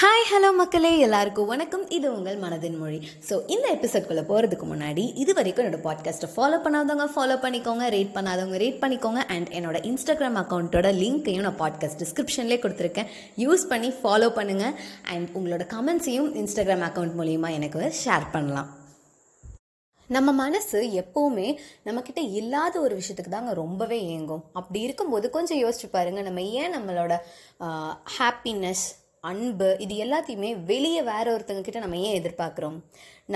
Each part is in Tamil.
ஹாய் ஹலோ மக்களே. எல்லாருக்கும் வணக்கம். இது உங்கள் மனதின் மொழி. ஸோ இந்த எபிசோட்குள்ளே போகிறதுக்கு முன்னாடி இது வரைக்கும் என்னோட பாட்காஸ்ட்டை ஃபாலோ பண்ணாதவங்க ஃபாலோ பண்ணிக்கோங்க ரேட் பண்ணாதவங்க ரேட் பண்ணிக்கோங்க. அண்ட் என்னோட இன்ஸ்டாகிராம் அக்கௌண்ட்டோட லிங்க்கையும் நான் பாட்காஸ்ட் டிஸ்கிரிப்ஷன்லேயே கொடுத்துருக்கேன். யூஸ் பண்ணி ஃபாலோ பண்ணுங்கள் அண்ட் உங்களோட கமெண்ட்ஸையும் இன்ஸ்டாகிராம் அக்கௌண்ட் மூலிமா எனக்கு ஷேர் பண்ணலாம். நம்ம மனசு எப்போவுமே நம்மக்கிட்ட இல்லாத ஒரு விஷயத்துக்கு தாங்க ரொம்பவே ஏங்கும். அப்படி இருக்கும்போது கொஞ்சம் யோசிச்சு பாருங்க. நம்ம ஏன் நம்மளோட ஹாப்பினஸ் அன்பு இது எல்லாத்தையுமே வெளியே வேற ஒருத்தங்க கிட்ட நம்ம ஏன் எதிர்பார்க்குறோம்?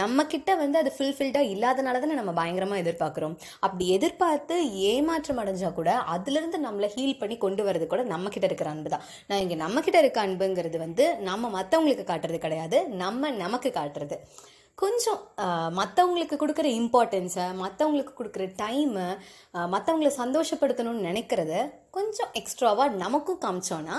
நம்ம கிட்ட வந்து அது ஃபுல்ஃபில்டாக இல்லாதனால தானே நம்ம பயங்கரமாக எதிர்பார்க்குறோம். அப்படி எதிர்பார்த்து ஏமாற்றம் அடைஞ்சா கூட அதுலேருந்து நம்மளை ஹீல் பண்ணி கொண்டு வரது கூட நம்ம கிட்ட இருக்கிற அன்பு தான். நான் இங்கே நம்ம கிட்ட இருக்க அன்புங்கிறது வந்து நம்ம மற்றவங்களுக்கு காட்டுறது கிடையாது நம்ம நமக்கு காட்டுறது. கொஞ்சம் மற்றவங்களுக்கு கொடுக்குற இம்பார்ட்டன்ஸை மற்றவங்களுக்கு கொடுக்குற டைமு மற்றவங்கள சந்தோஷப்படுத்தணும்னு நினைக்கிறத கொஞ்சம் எக்ஸ்ட்ராவாக நமக்கும் காமிச்சோன்னா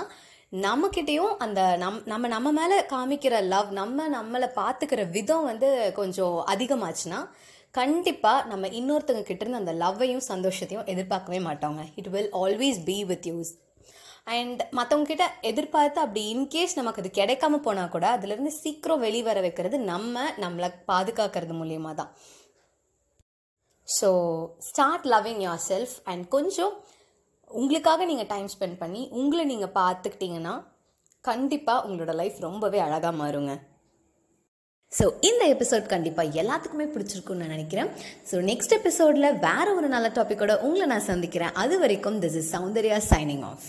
நம்மக்கிட்டேயும் அந்த நம் நம்ம நம்ம மேலே காமிக்கிற லவ் நம்ம நம்மளை பார்த்துக்கிற விதம் வந்து கொஞ்சம் அதிகமாச்சுன்னா கண்டிப்பாக நம்ம இன்னொருத்தங்க கிட்டேருந்து அந்த லவ்வையும் சந்தோஷத்தையும் எதிர்பார்க்கவே மாட்டோங்க. It will always be with us and மற்றவங்கக்கிட்ட எதிர்பார்த்து அப்படி இன்கேஸ் நமக்கு அது கிடைக்காம போனால் கூட அதுலேருந்து சீக்கிரம் வெளிவர வைக்கிறது நம்ம நம்மளை பாதுகாக்கிறது மூலியமாக தான் so start loving yourself and கொஞ்சம் உங்களுக்காக நீங்கள் டைம் ஸ்பெண்ட் பண்ணி உங்களை நீங்கள் பார்த்துக்கிட்டிங்கன்னா கண்டிப்பாக உங்களோட லைஃப் ரொம்பவே அழகாக மாறுங்க. ஸோ இந்த எபிசோட் கண்டிப்பாக எல்லாத்துக்குமே பிடிச்சிருக்குன்னு நான் நினைக்கிறேன். ஸோ நெக்ஸ்ட் எபிசோடில் வேறு ஒரு நல்ல டாப்பிக்கோட உங்களை நான் சந்திக்கிறேன். அது வரைக்கும் this is Soundarya signing off